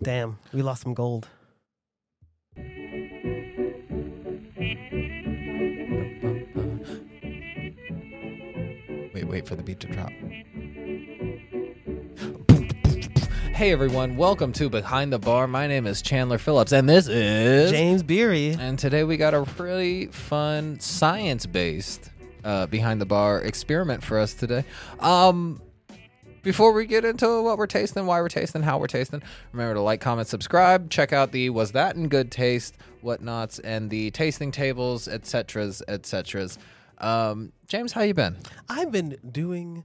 Damn, we lost some gold. Wait, wait for the beat to drop. Hey everyone, welcome to Behind the Bar. My name is Chandler Phillips, and this is James Beery. And today we got a really fun science-based uh, behind the bar experiment for us today. Um, before we get into what we're tasting, why we're tasting, how we're tasting, remember to like, comment, subscribe. Check out the was that in good taste, whatnots, and the tasting tables, etceteras, etceteras. Um, James, how you been? I've been doing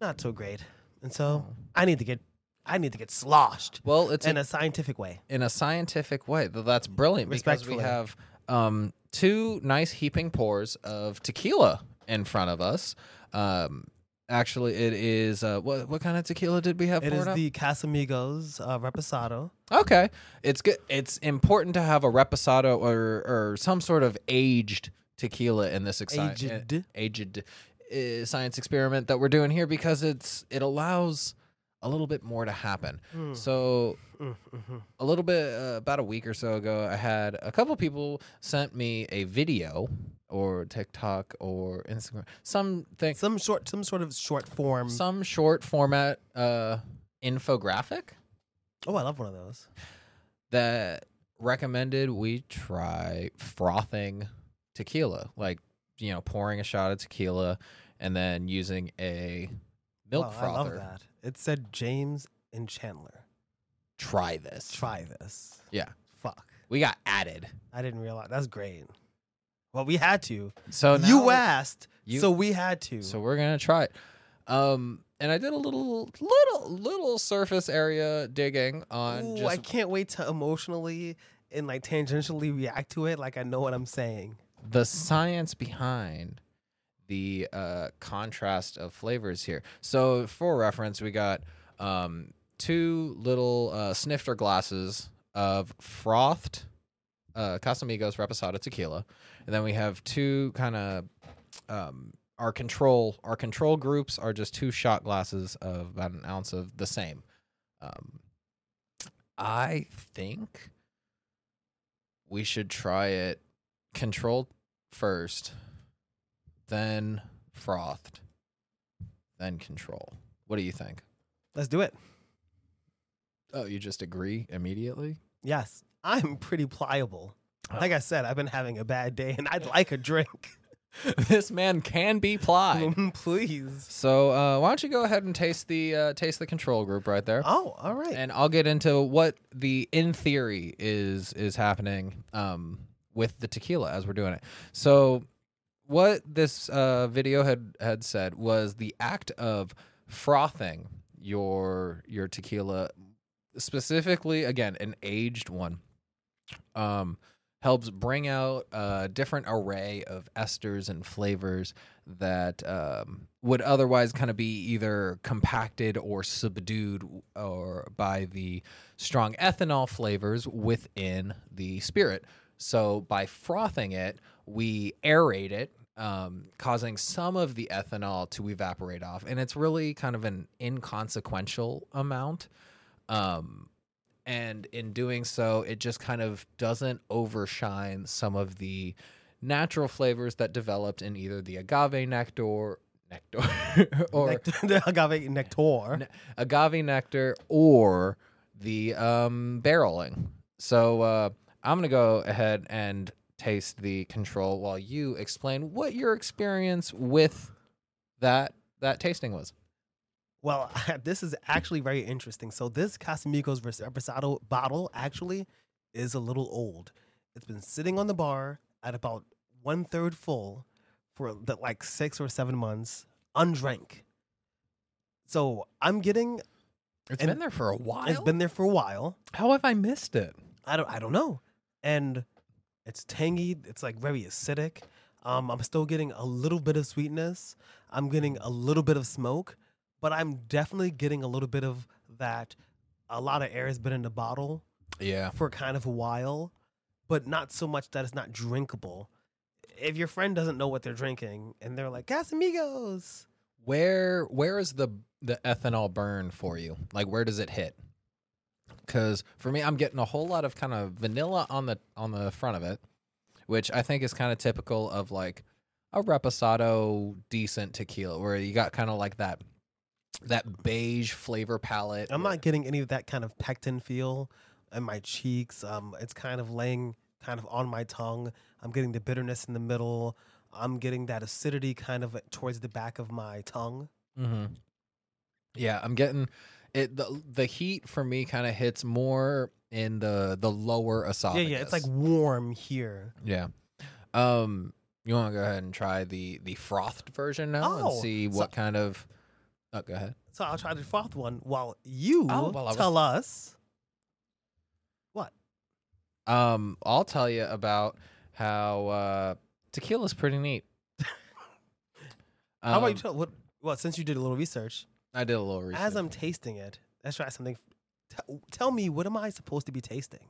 not so great, and so I need to get I need to get sloshed Well, it's in a, a scientific way. in a scientific way. Th- That's brilliant because we have um, two nice heaping pours of tequila in front of us. Um, actually, it is uh, what what kind of tequila did we have It is up? the Casamigos uh, Reposado. Okay, it's good. It's important to have a reposado or or some sort of aged tequila in this exci- Aged. aged uh, science experiment that we're doing here because it's it allows a little bit more to happen. Mm, So mm, mhm. a little bit uh, about a week or so ago, I had a couple people sent me a video or TikTok or Instagram something Some short, some sort of short form. some short format uh, infographic oh, I love one of those. that recommended we try frothing tequila, like you know, pouring a shot of tequila and then using a milk Wow, I love that. It said James and Chandler. Try this. Try this. Yeah, Fuck. we got added. I didn't realize. That's great. Well, we had to. So now, you asked, you- so we had to. So we're gonna try it. Um, and I did a little, little, little surface area digging on Ooh, I can't wait to emotionally and like tangentially react to it like I know what I'm saying. the science behind the uh, contrast of flavors here. So, for reference, we got um, two little uh, snifter glasses of frothed uh, Casamigos Reposado tequila, and then we have two kind of um, our control. Our control groups are just two shot glasses of about an ounce of the same. Um, I think we should try it controlled first, then frothed, then control. What do you think? Let's do it. Oh, you just agree immediately? Yes, I'm pretty pliable. Oh. Like I said, I've been having a bad day and I'd like a drink. this man can be plied. Please. So uh, why don't you go ahead and taste the uh, taste the control group right there, Oh, all right. and I'll get into what the in theory is is happening um, with the tequila as we're doing it. So what this uh, video had had said was the act of frothing your your tequila, specifically again an aged one, um, helps bring out a different array of esters and flavors that um, would otherwise kind of be either compacted or subdued or by the strong ethanol flavors within the spirit. So by frothing it, we aerate it, um, causing some of the ethanol to evaporate off, and it's really kind of an inconsequential amount. Um, and in doing so, it just kind of doesn't overshine some of the natural flavors that developed in either the agave nectar, nectar, or Nectar, the agave nectar. Ne- agave nectar or the um, barreling. So uh, I'm gonna go ahead and taste the control while you explain what your experience with that that tasting was. Well, this is actually very interesting. So this Casamigos Reposado bottle actually is a little old. It's been sitting on the bar at about one third full for the, like six or seven months, undrank. So I'm getting. It's been there for a while. It's been there for a while. How have I missed it? I don't. I don't know. And it's tangy. It's like very acidic. Um, I'm still getting a little bit of sweetness. I'm getting a little bit of smoke, but I'm definitely getting a little bit of that. A lot of air has been in the bottle Yeah. for kind of a while, but not so much that it's not drinkable. If your friend doesn't know what they're drinking and they're like Casamigos, Where where is the the ethanol burn for you? Like where does it hit? Because for me, I'm getting a whole lot of kind of vanilla on the on the front of it, which I think is kind of typical of like a reposado decent tequila, where you got kind of like that that beige flavor palette. I'm not getting any of that kind of pectin feel in my cheeks. Um, it's kind of laying kind of on my tongue. I'm getting the bitterness in the middle. I'm getting that acidity kind of towards the back of my tongue. Mm-hmm. Yeah, I'm getting it. The the heat for me kind of hits more in the the lower esophagus. Yeah, yeah, it's like warm here. yeah. Um, you want to go ahead and try the the frothed version now and Oh, see what kind of. Oh, go ahead. So I'll try the froth one while you Oh, well, I was- tell us. What? Um, I'll tell you about how uh, tequila's pretty neat. How about you Um, tell what? Well, since you did a little research, I did a little research. as I'm tasting it, let's try something. Tell, tell me, what am I supposed to be tasting?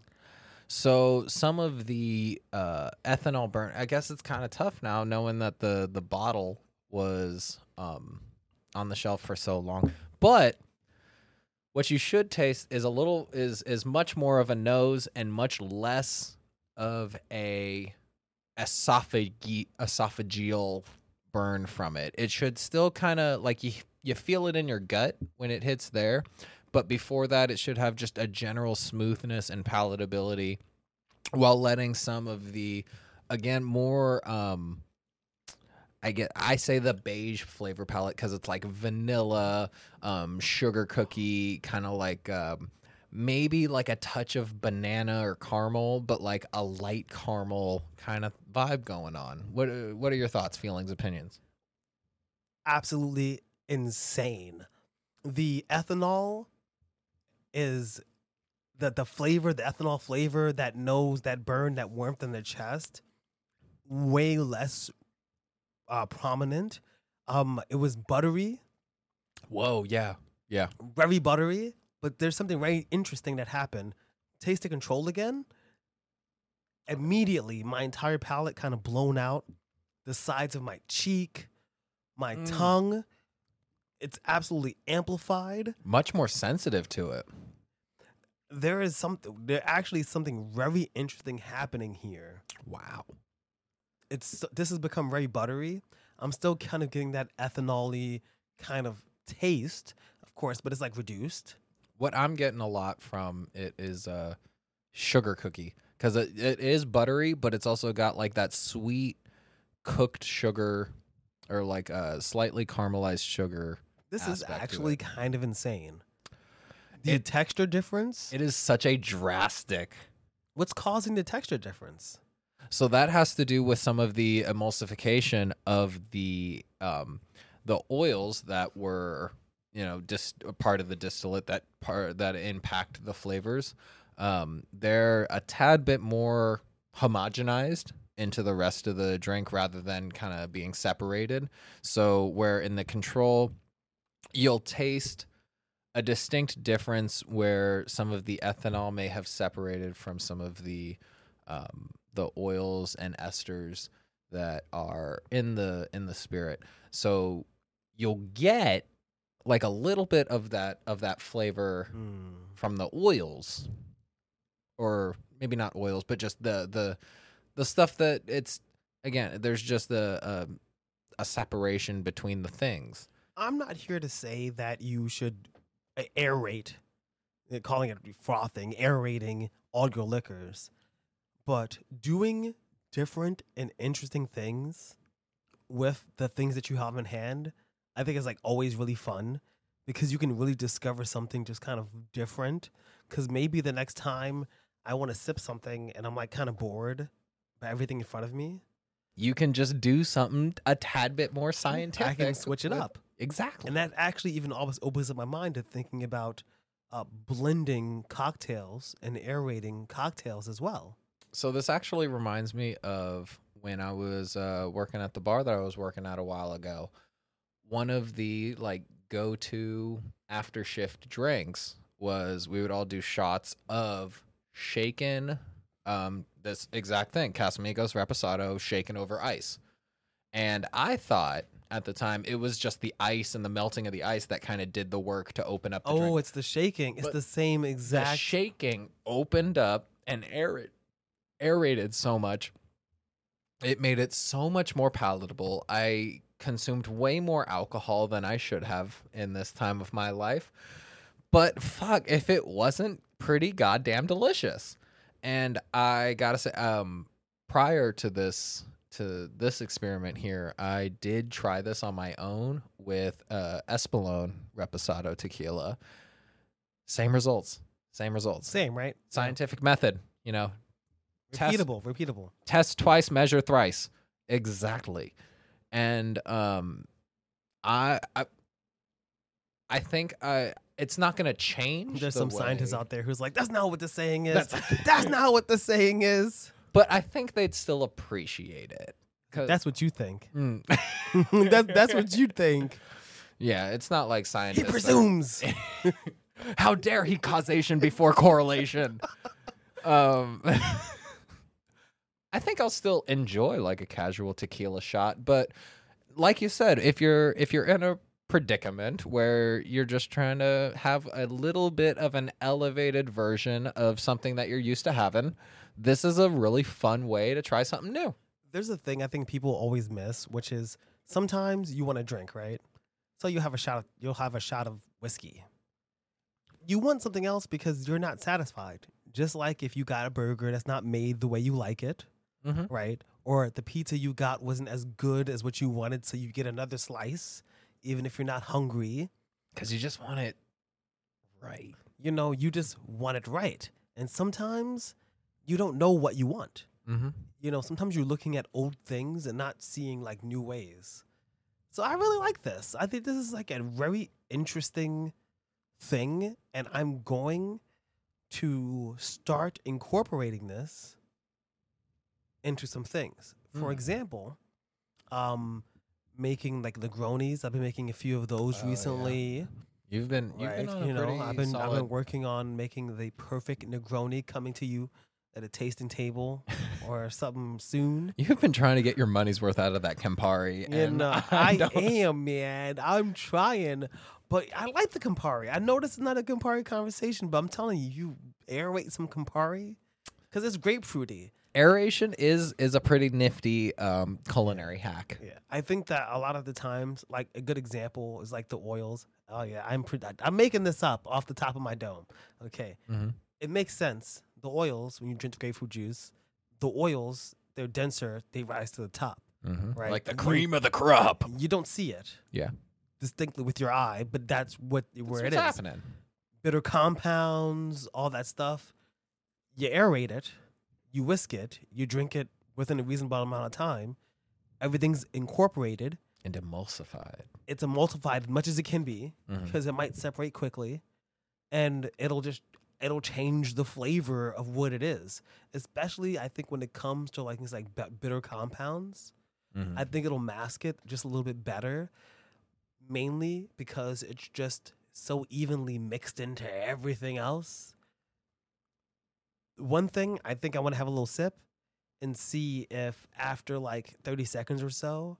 So some of the uh, ethanol burn. I guess it's kind of tough now, knowing that the the bottle was um, on the shelf for so long. But what you should taste is a little is is much more of a nose and much less of a esophage esophageal burn from it. It should still kind of like you you feel it in your gut when it hits there, but before that it should have just a general smoothness and palatability while letting some of the again more um I get I say the beige flavor palette cuz it's like vanilla, um sugar cookie, kind of like um maybe like a touch of banana or caramel, but like a light caramel kind of vibe going on. What uh, what are your thoughts, feelings, opinions? absolutely insane. The ethanol is the the flavor, the ethanol flavor, that nose, that burn, that warmth in the chest, way less uh, prominent. Um, it was buttery, Whoa, yeah. Yeah. very buttery, but there's something very interesting that happened. Taste the control again. Immediately, my entire palate kind of blown out. The sides of my cheek, my Mm. tongue. It's absolutely amplified. Much more sensitive to it. There is something. There actually is something very interesting happening here. Wow. It's this has become very buttery. I'm still kind of getting that ethanol-y kind of taste, of course, but it's like reduced. What I'm getting a lot from it is uh sugar cookie cuz it, it is buttery, but it's also got like that sweet cooked sugar or like a slightly caramelized sugar. This is actually kind of insane. The It- texture difference. It is such a drastic what's causing the texture difference? So that has to do with some of the emulsification of the um, the oils that were you know just a part of the distillate that part that impact the flavors. Um, they're a tad bit more homogenized into the rest of the drink rather than kind of being separated. So where in the control, you'll taste a distinct difference where some of the ethanol may have separated from some of the um, the oils and esters that are in the in the spirit. So you'll get like a little bit of that of that flavor Hmm. from the oils or maybe not oils but just the the the stuff that it's again there's just a a, a separation between the things I'm not here to say that you should uh, aerate, uh, calling it frothing, aerating all your liquors, but doing different and interesting things with the things that you have in hand, I think is like always really fun because you can really discover something just kind of different. Because maybe the next time I want to sip something and I'm like kind of bored by everything in front of me, you can just do something a tad bit more scientific I can switch it up. exactly And that actually even always opens up my mind to thinking about uh, blending cocktails and aerating cocktails as well. So this actually reminds me of when I was uh, working at the bar that I was working at a while ago. One of the like go-to after shift drinks was we would all do shots of shaken, um, this exact thing, Casamigos Reposado shaken over ice. And I thought at the time. It was just the ice and the melting of the ice that kind of did the work to open up the Oh, drink. it's the shaking. It's But the same The exact. shaking opened up and aerated, aerated so much. It made it so much more palatable. I consumed way more alcohol than I should have in this time of my life. But fuck, if it wasn't pretty goddamn delicious. And I gotta say, um, prior to this to this experiment here, I did try this on my own with uh Espolón Reposado tequila. Same results. Same results. same, right? Scientific method, you know. test- Repeatable, repeatable. Test twice, measure thrice. Exactly. And um I I, I think I it's not going to change. There's the some scientists out there who's like, "That's not what the saying is. That's- That's, not what the saying is." But I think they'd still appreciate it. That's what you think. Mm. that's that's what you think. yeah, it's not like scientists. He are- presumes. How dare he causation before correlation? um, I think I'll still enjoy like a casual tequila shot, but like you said, if you're if you're in a predicament where you're just trying to have a little bit of an elevated version of something that you're used to having, this is a really fun way to try something new. There's a thing I think people always miss, which is sometimes you want to drink, right? So you have a shot. Of, you'll have a shot of whiskey. You want something else because you're not satisfied. Just like if you got a burger that's not made the way you like it, Mm-hmm. right? Or the pizza you got wasn't as good as what you wanted, so you get another slice, even if you're not hungry. Because you just want it right. You know, you just want it right. And sometimes you don't know what you want. Mm-hmm. You know, sometimes you're looking at old things and not seeing like new ways. So I really like this. I think this is like a very interesting thing. And I'm going to start incorporating this into some things. For Mm. example, um, making like Negronis. I've been making a few of those Oh, yeah. recently. You've been you've right? been on a you know, I've been I've been working on making the perfect Negroni coming to you at a tasting table or something soon. You've been trying to get your money's worth out of that Campari. You and know, I I am, man. I'm trying, but I like the Campari. I know this is not a Campari conversation, but I'm telling you, you aerate some Campari because it's grapefruity. Aeration is is a pretty nifty um, culinary hack. Yeah, I think that a lot of the times, like a good example is like the oils. Oh yeah, I'm pre- I'm making this up off the top of my dome. Okay, Mhm. it makes sense. The oils, when you drink grapefruit juice, the oils they're denser, they rise to the top. Mhm. Right. Like the You- cream of the crop. You don't see it Yeah, distinctly with your eye, but that's what where That's it is. happening. Bitter compounds, all that stuff. You aerate it, you whisk it, you drink it within a reasonable amount of time. Everything's incorporated. And emulsified. It's emulsified as much as it can be Mhm. because it might separate quickly, and it'll just it'll change the flavor of what it is. Especially, I think when it comes to like things like bitter compounds. Mhm. I think it'll mask it just a little bit better, mainly because it's just so evenly mixed into everything else. One thing I think I want to have a little sip and see if after like 30 seconds or so,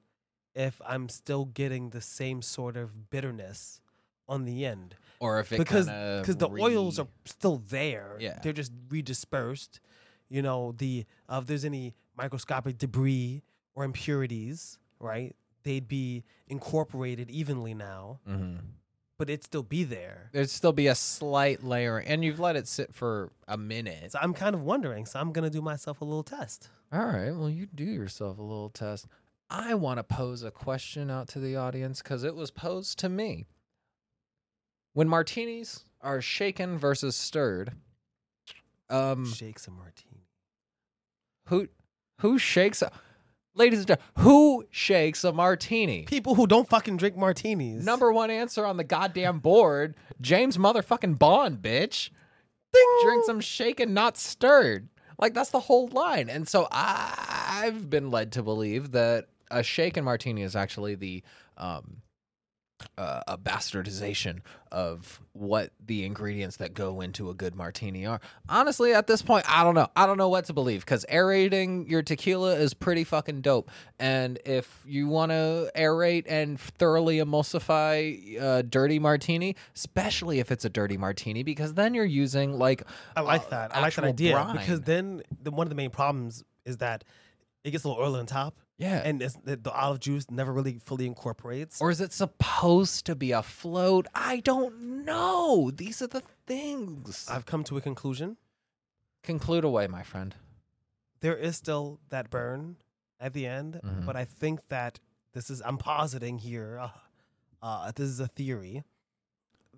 if I'm still getting the same sort of bitterness on the end or if it because because the oils are still there. Yeah. they're just redispersed. You know, the uh, if there's any microscopic debris or impurities, right? They'd be incorporated evenly now, Mhm. But it'd still be there. There'd still be a slight layer, and you've let it sit for a minute. So I'm kind of wondering. So I'm gonna do myself a little test. All right. Well, you do yourself a little test. I want to pose a question out to the audience because it was posed to me. When martinis are shaken versus stirred, um, Shake some martini. who who shakes a ladies and gentlemen, who shakes a martini? People who don't fucking drink martinis. Number one answer on the goddamn board, James motherfucking Bond, bitch. Ding! drink some shaken, not stirred. Like that's the whole line. And so I've been led to believe that a shaken martini is actually the um uh, a bastardization of what the ingredients that go into a good martini are. Honestly, at this point, I don't know. I don't know what to believe because aerating your tequila is pretty fucking dope. And if you want to aerate and thoroughly emulsify uh, dirty martini, especially if it's a dirty martini, because then you're using like I like uh, that. I like that idea brine. because then the, one of the main problems is that it gets a little oily on top, yeah. and the, the olive juice never really fully incorporates. Or is it supposed to be a float? I don't know. These are the things. I've come to a conclusion. Conclude away, my friend. There is still that burn at the end, Mhm. but I think that this is. I'm positing here. Uh, uh, this is a theory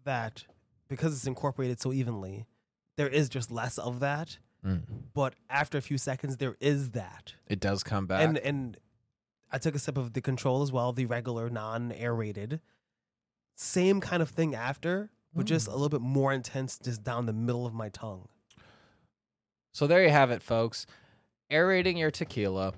that because it's incorporated so evenly, there is just less of that. But after a few seconds, there is that. It does come back. and and I took a sip of the control as well, the regular non-aerated. Same kind of thing after, but just Mm. a little bit more intense, just down the middle of my tongue. so there you have it, folks. Aerating your tequila.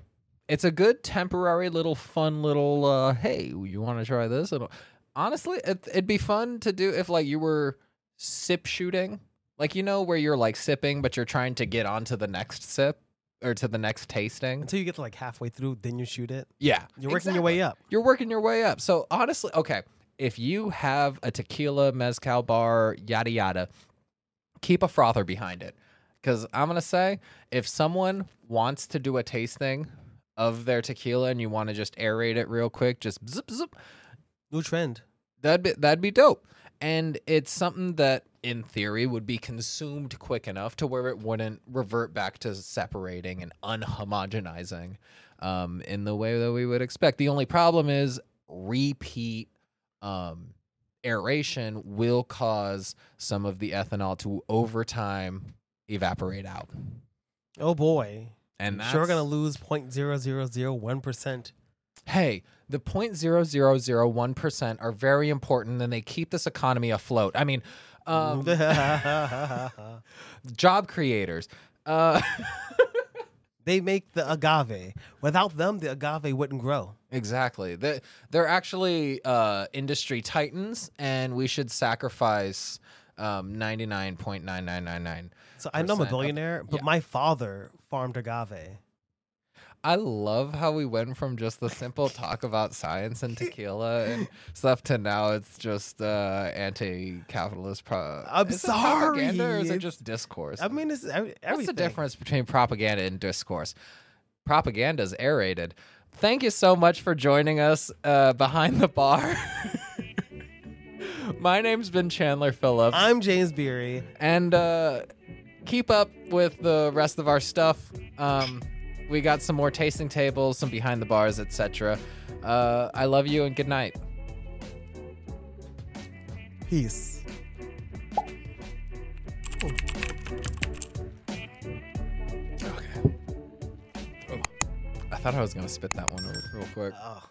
It's a good temporary little fun little uh hey, you want to try this? And honestly, it, it'd be fun to do if like you were sip shooting. Like you know where you're like sipping but you're trying to get onto the next sip or to the next tasting. Until you get to like halfway through, then you shoot it. Yeah. You're working your way up. You're working your way up. So honestly, okay, if you have a tequila, mezcal bar, yada yada, keep a frother behind it. Because I'm gonna say, if someone wants to do a tasting of their tequila and you want to just aerate it real quick, just zip zip, New trend. that'd be that'd be dope. And it's something that, in theory, would be consumed quick enough to where it wouldn't revert back to separating and unhomogenizing um, in the way that we would expect. The only problem is repeat um, aeration will cause some of the ethanol to, over time, evaporate out. Oh boy. And that's, Sure, we're gonna lose 0.0001 percent. hey, the 0.0001% are very important and they keep this economy afloat. I mean, um, job creators. Uh, they make the agave. Without them, the agave wouldn't grow. exactly. They, they're actually uh, industry titans, and we should sacrifice um, 99.9999. So I know I'm a Percent of- billionaire, but yeah. my father farmed agave. I love how we went from just the simple talk about science and tequila and stuff to now it's just uh, anti-capitalist. Pro- I'm is it propaganda or is it just discourse? I mean, it's every, What's everything. the difference between propaganda and discourse? Propaganda is aerated. Thank you so much for joining us uh, behind the bar. My name's been Chandler Phillips, I'm James Beery. and uh, keep up with the rest of our stuff. Um, we got some more tasting tables, some behind the bars, etc. Uh, I love you and good night. Peace. Okay. Oh, I thought I was gonna spit that one real quick. Oh.